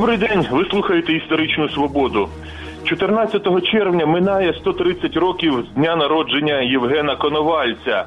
Добрий день. Ви слухаєте історичну свободу. 14 червня минає 130 років з дня народження Євгена Коновальця,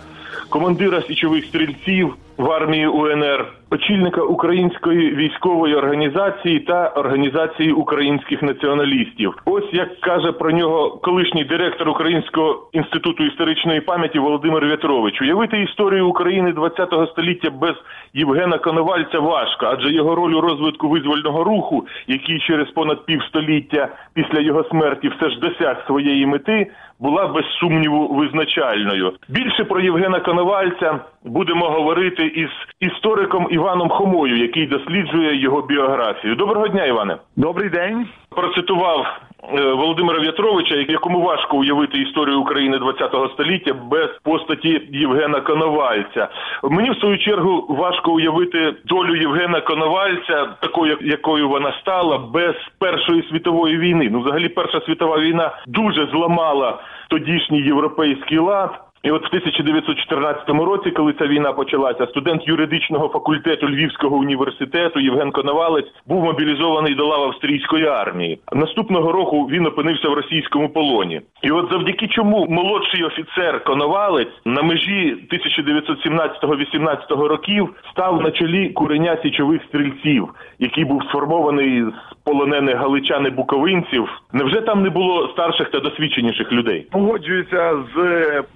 командира січових стрільців в армії УНР, очільника української військової організації та організації українських націоналістів. Ось як каже про нього колишній директор Українського інституту історичної пам'яті Володимир В'ятрович. Уявити історію України ХХ століття без Євгена Коновальця важко, адже його роль у розвитку визвольного руху, який через понад півстоліття після його смерті все ж досяг своєї мети, була без сумніву визначальною. Більше про Євгена Коновальця будемо говорити із істориком Іваном Хомою, який досліджує його біографію. Доброго дня, Іване. Добрий день. Процитував е, Володимира В'ятровича, якому важко уявити історію України ХХ століття без постаті Євгена Коновальця. Мені в свою чергу важко уявити долю Євгена Коновальця, такою якою вона стала, без Першої світової війни. Ну, взагалі, Перша світова війна дуже зламала тодішній європейський лад. І от в 1914 році, коли ця війна почалася, студент юридичного факультету Львівського університету Євген Коновалець був мобілізований до лав австрійської армії. Наступного року він опинився в російському полоні. І от завдяки чому молодший офіцер Коновалець на межі 1917-18 років став на чолі куреня січових стрільців, який був сформований з полонених галичан і буковинців. Невже там не було старших та досвідченіших людей? Погоджуюся з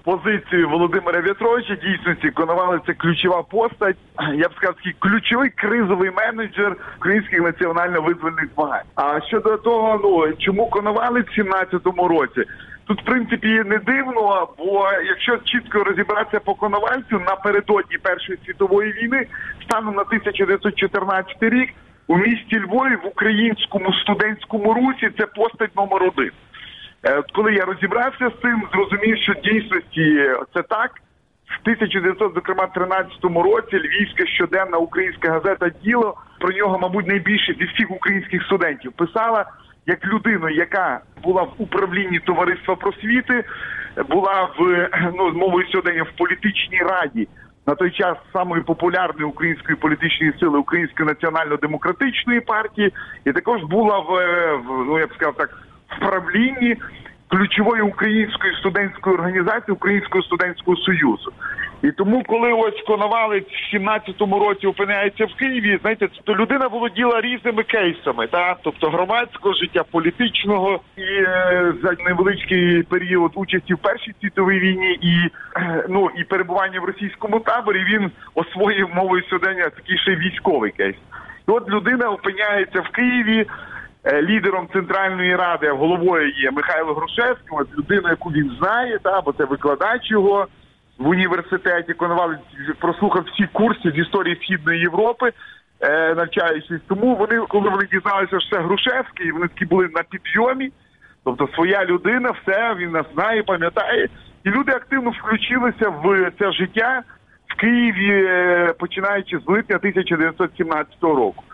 позицією Володимира В'ятровича. Дійсності Коновалець – це ключова постать. Я б сказав, такий ключовий кризовий менеджер українських національно-визвольних змагань. А щодо того, ну чому Коновалець в 17-му році? Тут, в принципі, не дивно, бо якщо чітко розібратися по Коновальцю напередодні Першої світової війни, станом на 1914 рік у місті Львові в українському студентському русі це постать номер один. Е, коли я розібрався з цим, зрозумів, що дійсності це так. В 1913 році Львівська щоденна українська газета Діло про нього, мабуть, найбільше зі всіх українських студентів писала як людину, яка була в управлінні товариства просвіти, була в ну мовою сьогодення в політичній раді на той час самої популярної української політичної сили Української національно-демократичної партії, і також була в, е, в ну я б сказав так в правлінні ключової української студентської організації Українського студентського союзу. І тому, коли ось Коновалець в 17-му році опиняється в Києві, знаєте, то людина володіла різними кейсами, та тобто громадського життя, політичного і е, за невеличкий період участі в першій світовій війні і е, ну і перебування в російському таборі він освоїв мовою сьогодення такий ще військовий кейс. І от людина опиняється в Києві. Е, Лідером центральної ради а головою є Михайло Грушевський, от людина, яку він знає, та бо це викладач його в університеті. Коновалець прослухав всі курси з історії східної Європи, е, навчаючись. Тому вони, коли вони дізналися, що це Грушевський, вони такі були на підйомі. Тобто своя людина, все він нас знає, пам'ятає, і люди активно включилися в це життя в Києві, е, починаючи з липня 1917 року.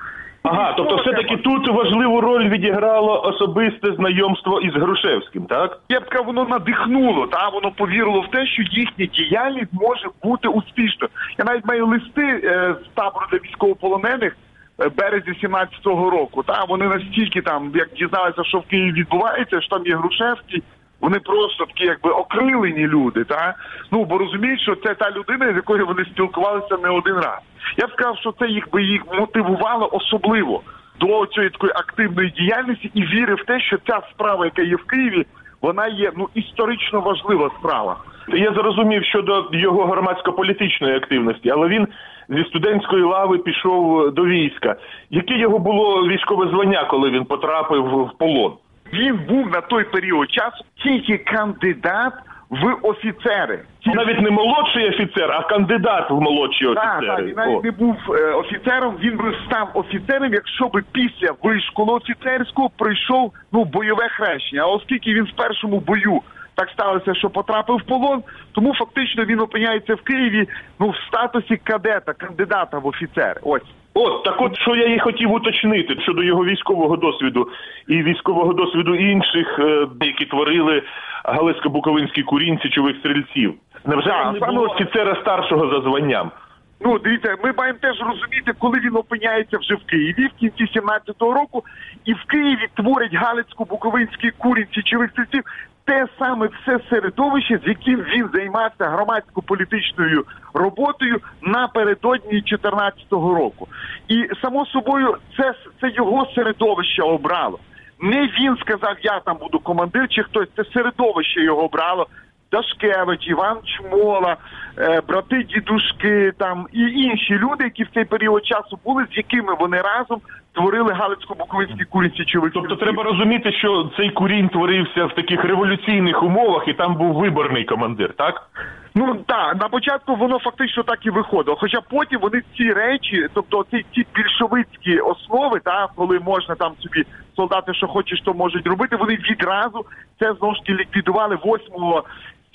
Ага, тобто все-таки тут важливу роль відіграло особисте знайомство із Грушевським, так? Я б сказав, воно надихнуло, та воно повірило в те, що їхня діяльність може бути успішною. Я навіть маю листи е, з табору для військовополонених е, березня 17-го року. Та вони настільки там, як дізналися, що в Києві відбувається, що там є Грушевський. Вони просто такі, якби окрилені люди, та ну бо розуміють, що це та людина, з якою вони спілкувалися не один раз. Я б сказав, що це їх би їх мотивувало особливо до цієї такої активної діяльності і віри в те, що ця справа, яка є в Києві, вона є ну історично важлива справа. Я зрозумів щодо його громадсько-політичної активності, але він зі студентської лави пішов до війська. Яке його було військове звання, коли він потрапив в полон? Він був на той період часу тільки кандидат в офіцери. Навіть не молодший офіцер, а кандидат в молодші Так, так, він навіть О. не був е, офіцером, він би став офіцером, якщо би після вишколу офіцерського пройшов ну бойове хрещення. А оскільки він в першому бою так сталося, що потрапив в полон, тому фактично він опиняється в Києві ну в статусі кадета, кандидата в офіцери. Ось. От так, от що я і хотів уточнити щодо його військового досвіду і військового досвіду інших, е, які творили галицько-буковинські курінь січових стрільців. Невже а не саме було офіцера старшого за званням? Ну, дивіться, ми маємо теж розуміти, коли він опиняється вже в Києві в кінці 17-го року, і в Києві творять Галицько-Буковинський курінь січових стрільців, те саме все середовище, з яким він займався громадсько-політичною роботою напередодні 14-го року. І само собою, це, це його середовище обрало. Не він сказав, я там буду командир, чи хтось це середовище його обрало. Дашкевич, Іван Чмола, е, брати дідушки там і інші люди, які в цей період часу були, з якими вони разом творили Галицько-Буковинський курінь січових Тобто треба розуміти, що цей курінь творився в таких революційних умовах, і там був виборний командир, так? Ну так, на початку воно фактично так і виходило. Хоча потім вони ці речі, тобто ці, ці більшовицькі основи, та коли можна там собі солдати, що хочеш, то можуть робити. Вони відразу це знову ж таки ліквідували 8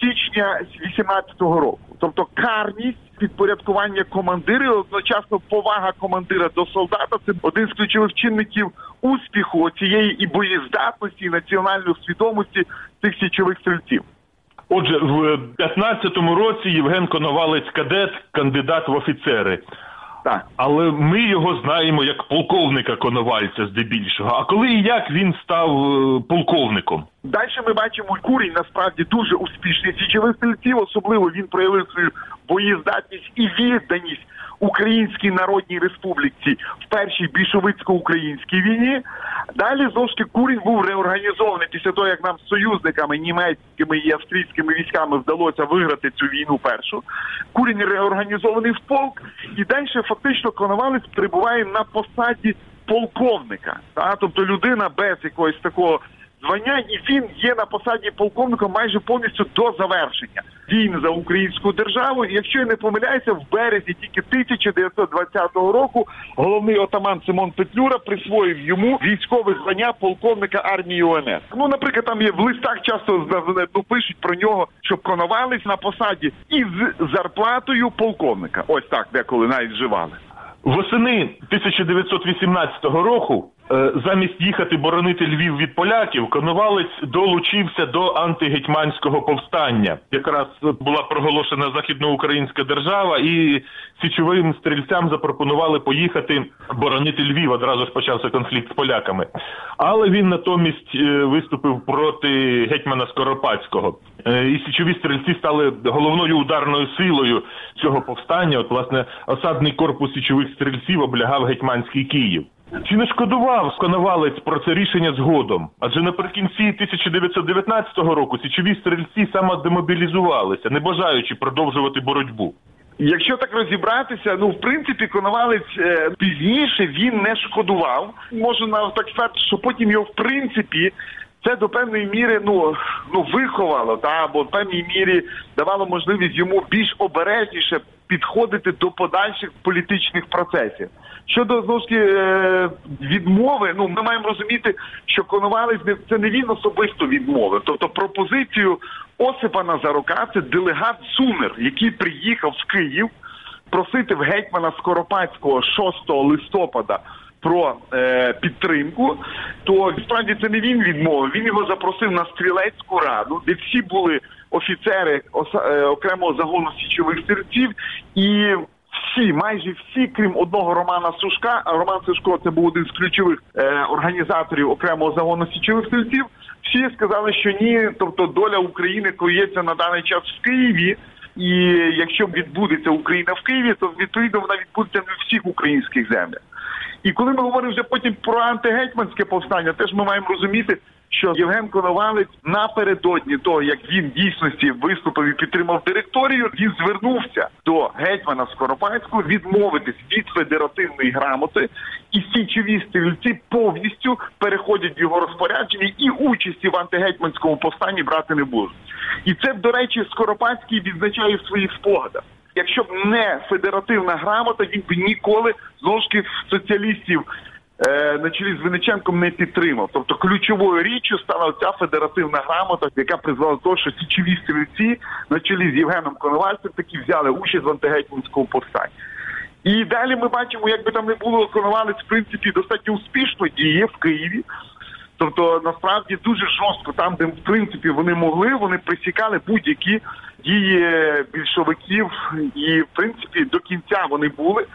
січня 18-го року. Тобто карність, підпорядкування командирів, одночасно повага командира до солдата це один з ключових чинників успіху цієї і боєздатності, і національної свідомості цих січових стрільців. Отже, в 15-му році Євген Коновалець кадет, кандидат в офіцери. Так. Але ми його знаємо як полковника Коновальця здебільшого. А коли і як він став е, полковником? Далі ми бачимо, курінь насправді дуже успішний січових стрільців. Особливо він проявив свою боєздатність і відданість Українській Народній Республіці в першій більшовицько-українській війні. Далі таки курінь був реорганізований після того, як нам з союзниками німецькими і австрійськими військами вдалося виграти цю війну першу. Курінь реорганізований в полк, і далі фактично Коновалець перебуває на посаді полковника. Та? Тобто людина без якогось такого звання, і він є на посаді полковника майже повністю до завершення війни за українську державу. І якщо я не помиляюся, в березні тільки 1920 року головний отаман Симон Петлюра присвоїв йому військове звання полковника армії УНР. Ну, наприклад, там є в листах часто ну, пишуть про нього, що коновались на посаді із зарплатою полковника. Ось так деколи навіть вживали. Восени 1918 року, замість їхати боронити Львів від поляків, Коновалець долучився до антигетьманського повстання. Якраз була проголошена західноукраїнська держава, і січовим стрільцям запропонували поїхати боронити Львів. Одразу ж почався конфлікт з поляками. Але він натомість е, виступив проти гетьмана Скоропадського. Е, І січові стрільці стали головною ударною силою цього повстання. От, власне, осадний корпус січових стрільців облягав гетьманський Київ. Чи не шкодував Коновалець про це рішення згодом? Адже наприкінці 1919 року січові стрільці самодемобілізувалися, не бажаючи продовжувати боротьбу. Якщо так розібратися, ну в принципі, Коновалець е, пізніше він не шкодував. Можна навіть так сказати, що потім його в принципі. Це до певної міри ну ну виховало, та або в певній мірі давало можливість йому більш обережніше підходити до подальших політичних процесів. Щодо знову ж таки е, відмови, ну ми маємо розуміти, що Коновалець це не він особисто відмовив. Тобто пропозицію Осипа Назарука, це делегат Сумер, який приїхав в Київ просити в гетьмана Скоропадського 6 листопада про е, підтримку, то справді це не він відмовив. Він його запросив на стрілецьку раду, де всі були офіцери оса- е, окремого загону січових стрільців, і всі, майже всі, крім одного Романа Сушка, Роман Сушко це був один з ключових е, організаторів окремого загону січових стрільців. Всі сказали, що ні, тобто доля України коїться на даний час в Києві. І якщо відбудеться Україна в Києві, то відповідно вона відбудеться не всіх українських землях. І коли ми говоримо вже потім про антигетьманське повстання, теж ми маємо розуміти, що Євген Коновалець напередодні того, як він дійсності виступив і підтримав директорію, він звернувся до гетьмана Скоропадського відмовитись від федеративної грамоти, і січові стрільці повністю переходять в його розпорядження і участі в антигетьманському повстанні брати не будуть. І це, до речі, Скоропадський відзначає в своїх спогадах. Якщо б не федеративна грамота, він б ніколи знову ж таки соціалістів е, на чолі з Винниченком не підтримав. Тобто ключовою річчю стала ця федеративна грамота, яка призвела до того, що січові стрільці на чолі з Євгеном Коновальцем таки взяли участь в антигетьманському повстанні. І далі ми бачимо, як би там не було, Коновалець в принципі достатньо успішно діє в Києві. Тобто насправді дуже жорстко там, де в принципі вони могли, вони присікали будь-які дії більшовиків, і в принципі до кінця вони були.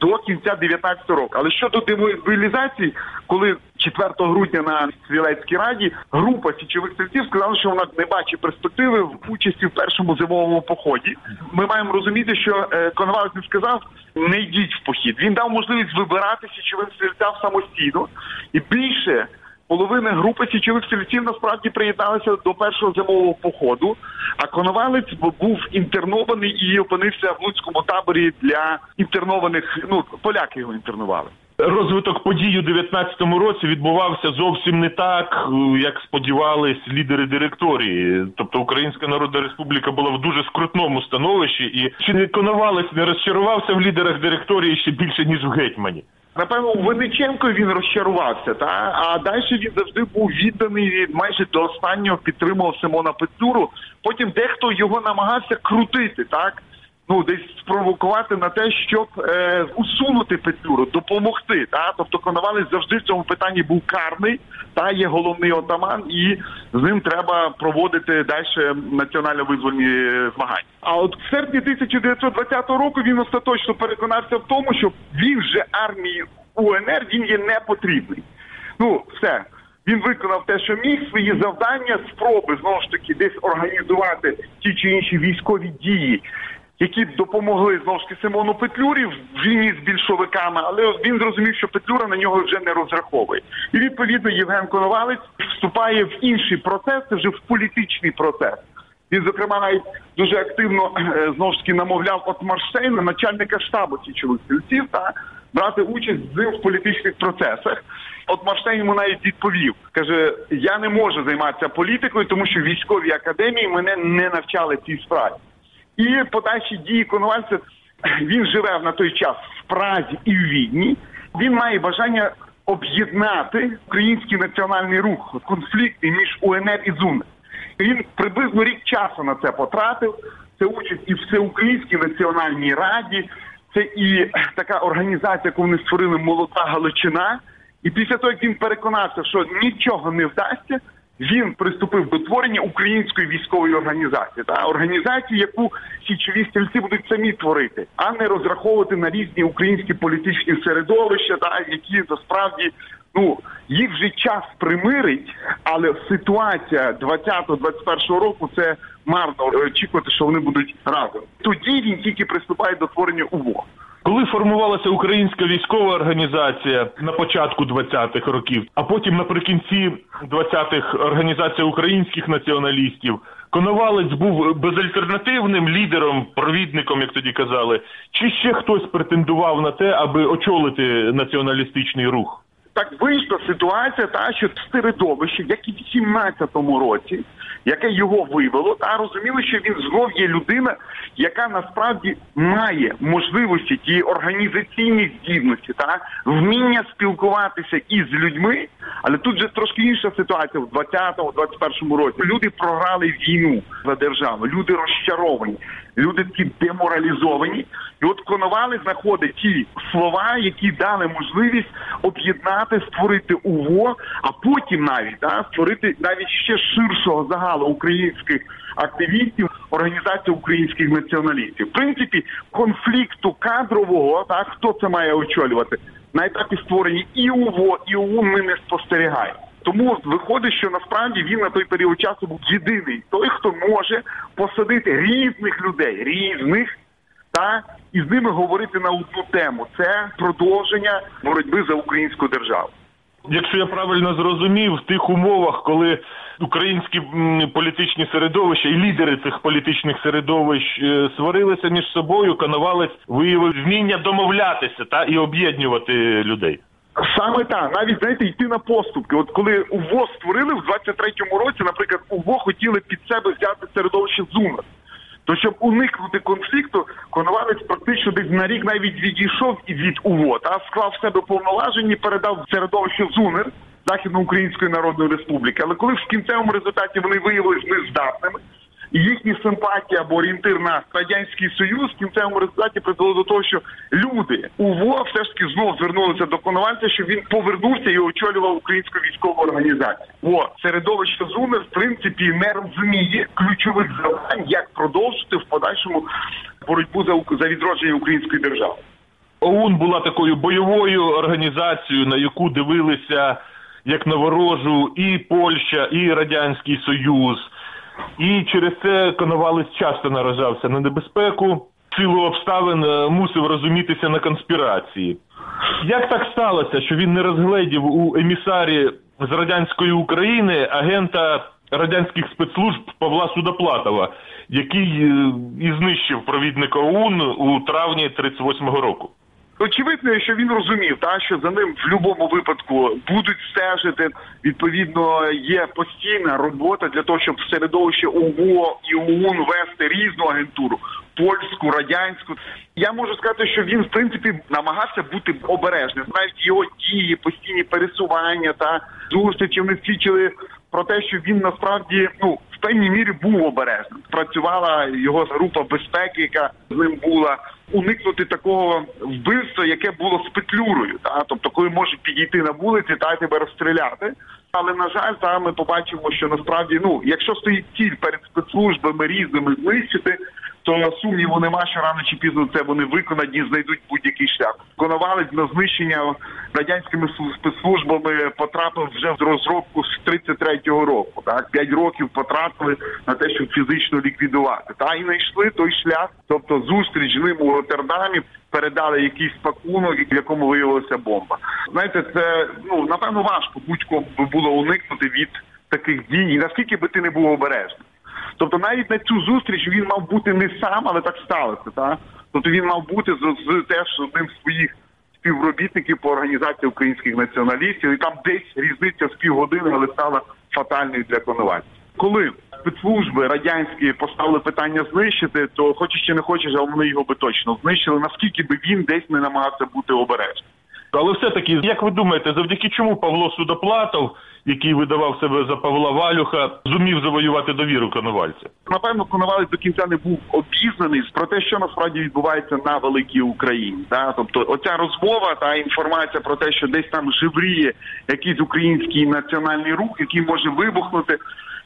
До кінця 19 року. Але щодо демобілізації, коли 4 грудня на стрілецькій раді група січових стрільців сказала, що вона не бачить перспективи в участі в першому зимовому поході. Ми маємо розуміти, що е, Коновалець сказав не йдіть в похід. Він дав можливість вибирати січовим стрільцям самостійно і більше. Половина групи січових стрільців насправді приєдналися до першого зимового походу. А Коновалець був інтернований і опинився в луцькому таборі для інтернованих. Ну поляки його інтернували. Розвиток подій у 19-му році відбувався зовсім не так, е, як сподівались лідери директорії. Тобто Українська Народна Республіка була в дуже скрутному становищі, і чи не Коновалець не розчарувався в лідерах директорії ще більше ніж в гетьмані? Напевно, у Винниченко він розчарувався, та а далі він завжди був відданий майже до останнього підтримував Симона Петлюру. Потім дехто його намагався крутити, так ну десь спровокувати на те, щоб е, усунути Петлюру, допомогти. Та тобто Коновалець завжди в цьому питанні був карний, та є головний отаман, і з ним треба проводити далі національно-визвольні змагання. А от в серпні 1920 року він остаточно переконався в тому, що він же армії УНР він є не потрібний. Ну все. Він виконав те, що міг свої завдання, спроби знову ж таки десь організувати ті чи інші військові дії, які допомогли знову ж таки Симону Петлюрі в війні з більшовиками, але він зрозумів, що Петлюра на нього вже не розраховує. І відповідно Євген Коновалець вступає в інший процес, це вже в політичний процес. Він, зокрема, навіть дуже активно е, знову ж таки намовляв от Марштейна, начальника штабу січових стрільців, та брати участь з ним в політичних процесах. От Марштейн йому навіть відповів, каже: я не можу займатися політикою, тому що військові академії мене не навчали цій справі. І подальші дії Коновальця він живе на той час в Празі і в Відні. Він має бажання об'єднати український національний рух конфлікти між УНР і ЗУНР. Він приблизно рік часу на це потратив. Це участь і Всеукраїнській національній раді, це і така організація, яку вони створили Молода Галичина. І після того, як він переконався, що нічого не вдасться, він приступив до творення української військової організації, та організації, яку січові стрільці будуть самі творити, а не розраховувати на різні українські політичні середовища, та які насправді ну їх вже час примирить, але ситуація 20-21 року це марно очікувати, що вони будуть разом. Тоді він тільки приступає до творення УВО. Коли формувалася українська військова організація на початку 20-х років, а потім наприкінці 20-х організація українських націоналістів, Коновалець був безальтернативним лідером, провідником, як тоді казали, чи ще хтось претендував на те, аби очолити націоналістичний рух? Так вийшла ситуація, та що середовище, як і в 17-му році, яке його вивело, та розуміли, що він знов є людина, яка насправді має можливості ті організаційні здібності, та вміння спілкуватися із людьми. Але тут же трошки інша ситуація в 20-му, 21-му році. Люди програли війну за державу, люди розчаровані, люди такі деморалізовані. І от Коновали знаходить ті слова, які дали можливість об'єднати, створити УВО, а потім навіть да, створити навіть ще ширшого загалу українських активістів, організацію українських націоналістів. В принципі, конфлікту кадрового, так хто це має очолювати на етапі створення і УВО, і УУН ми не спостерігаємо. Тому виходить, що насправді він на той період часу був єдиний той, хто може посадити різних людей, різних та і з ними говорити на одну тему. Це продовження боротьби за українську державу. Якщо я правильно зрозумів, в тих умовах, коли українські політичні середовища і лідери цих політичних середовищ е, сварилися між собою, Коновалець виявив вміння домовлятися та і об'єднувати людей. Саме так, навіть знаєте, йти на поступки. От коли УВО створили в 23-му році, наприклад, УВО хотіли під себе взяти середовище ЗУНР. То щоб уникнути конфлікту, Коновалець практично десь на рік навіть відійшов від УВО, та склав в себе повноваження, передав середовище ЗУНР Західноукраїнської Народної Республіки. Але коли в кінцевому результаті вони виявилися нездатними, їхні симпатії або орієнтир на радянський союз в кінцевому результаті призвело до того, що люди УВО все ж таки знов звернулися до Коновальця, щоб він повернувся і очолював українську військову організацію. О, середовище Зуми в принципі не розуміє ключових завдань, як продовжити в подальшому боротьбу за за відродження української держави. ОУН була такою бойовою організацією, на яку дивилися як на ворожу і Польща, і Радянський Союз. І через це Коновалець часто наражався на небезпеку. Силу обставин е, мусив розумітися на конспірації. Як так сталося, що він не розгледів у емісарі з радянської України агента радянських спецслужб Павла Судоплатова, який е, і знищив провідника ОУН у травні 38-го року? Очевидно, що він розумів, та що за ним в будь-якому випадку будуть стежити. Відповідно, є постійна робота для того, щоб в середовище УВО і ОУН вести різну агентуру польську, радянську. Я можу сказати, що він в принципі намагався бути обережним. Навіть його дії, постійні пересування та зустрічі вони свідчили про те, що він насправді ну в певній мірі був обережним. Працювала його група безпеки, яка з ним була. Уникнути такого вбивства, яке було з петлюрою, та тобто, коли можуть підійти на вулиці та тебе розстріляти. Але на жаль, та ми побачимо, що насправді, ну якщо стоїть ціль перед спецслужбами різними знищити, то сумніву нема, що рано чи пізно це вони виконають і знайдуть будь-який шлях. Конавалець на знищення радянськими слу- спецслужбами потрапив вже в розробку з 33-го року. Так п'ять років потратили на те, щоб фізично ліквідувати. Та і знайшли той шлях, тобто зустріч з ним у Роттердамі. Передали якийсь пакунок, в якому виявилася бомба. Знаєте, це ну напевно важко будь-кому було уникнути від таких дій, наскільки би ти не був обережним. Тобто навіть на цю зустріч він мав бути не сам, але так сталося. Та? Тобто він мав бути з, з теж одним з своїх співробітників по організації українських націоналістів, і там десь різниця з півгодини, але стала фатальною для Коновальця. Коли спецслужби радянські поставили питання знищити, то хочеш чи не хочеш, але вони його би точно знищили, наскільки би він десь не намагався бути обережним. Але все-таки, як ви думаєте, завдяки чому Павло Судоплатов, який видавав себе за Павла Валюха, зумів завоювати довіру Коновальця? Напевно, Коновалець до кінця не був обізнаний про те, що насправді відбувається на великій Україні. Та тобто, оця розмова та інформація про те, що десь там живріє якийсь український національний рух, який може вибухнути.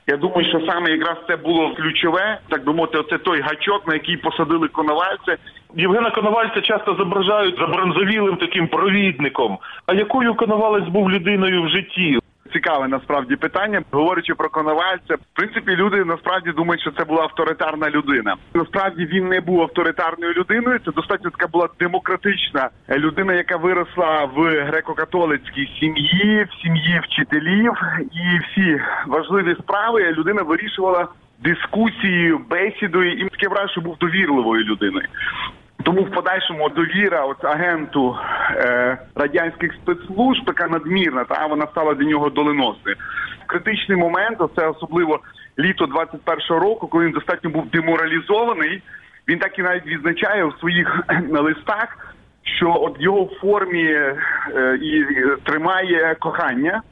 Я думаю, що саме якраз це було ключове, так би мовити, оце той гачок, на який посадили коновальця. Євгена Коновальця часто зображають забронзовілим таким провідником. А якою Коновалець був людиною в житті? Цікаве насправді питання. Говорячи про Коновальця, в принципі, люди насправді думають, що це була авторитарна людина. Насправді він не був авторитарною людиною. Це достатньо така була демократична людина, яка виросла в греко-католицькій сім'ї, в сім'ї вчителів, і всі важливі справи людина вирішувала дискусією, бесідою, і таке враження, що був довірливою людиною. Тому в подальшому довіра от агенту е, радянських спецслужб така надмірна, та вона стала для нього доленосною. Критичний момент, це особливо літо 21-го року, коли він достатньо був деморалізований. Він так і навіть відзначає у своїх листах, що от його в формі е, і тримає кохання.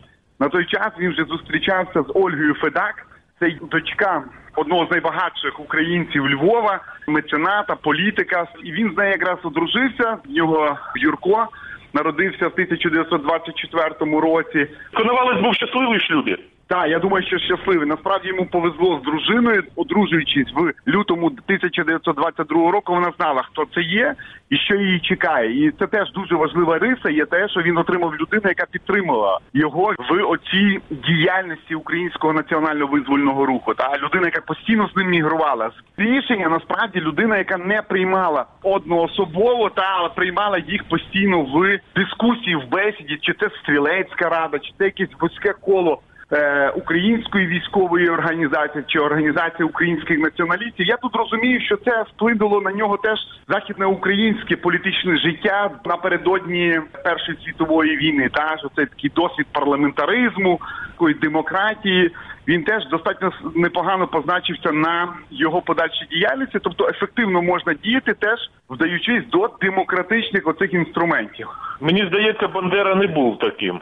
На той час він вже зустрічався з Ольгою Федак. Це дочка одного з найбагатших українців Львова, мецената, політика. І він з нею якраз одружився. В нього Юрко народився в 1924 році. Коновалець був щасливий шлюбі. Так, я думаю, що щасливий. Насправді йому повезло з дружиною, одружуючись в лютому 1922 року. Вона знала, хто це є і що її чекає. І це теж дуже важлива риса. Є те, що він отримав людину, яка підтримала його в оцій діяльності українського національно визвольного руху. Та людина, яка постійно з ним мігрувала. Рішення насправді людина, яка не приймала одноособово, та приймала їх постійно в дискусії, в бесіді, чи це стрілецька рада, чи це якесь вузьке коло е, української військової організації чи організації українських націоналістів. Я тут розумію, що це вплинуло на нього теж західне українське політичне життя напередодні Першої світової війни. Та що це такий досвід парламентаризму, такої демократії. Він теж достатньо непогано позначився на його подальшій діяльності, тобто ефективно можна діяти, теж вдаючись до демократичних оцих інструментів. Мені здається, Бандера не був таким.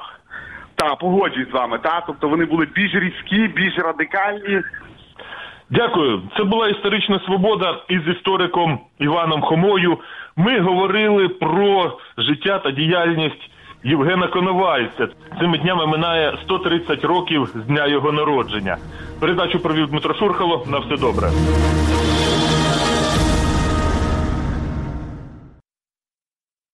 Та погоджуюсь з вами. Та тобто вони були більш різкі, більш радикальні. Дякую. Це була історична свобода із істориком Іваном Хомою. Ми говорили про життя та діяльність Євгена Коновальця. Цими днями минає 130 років з дня його народження. Передачу провів Дмитро Шурхало. На все добре.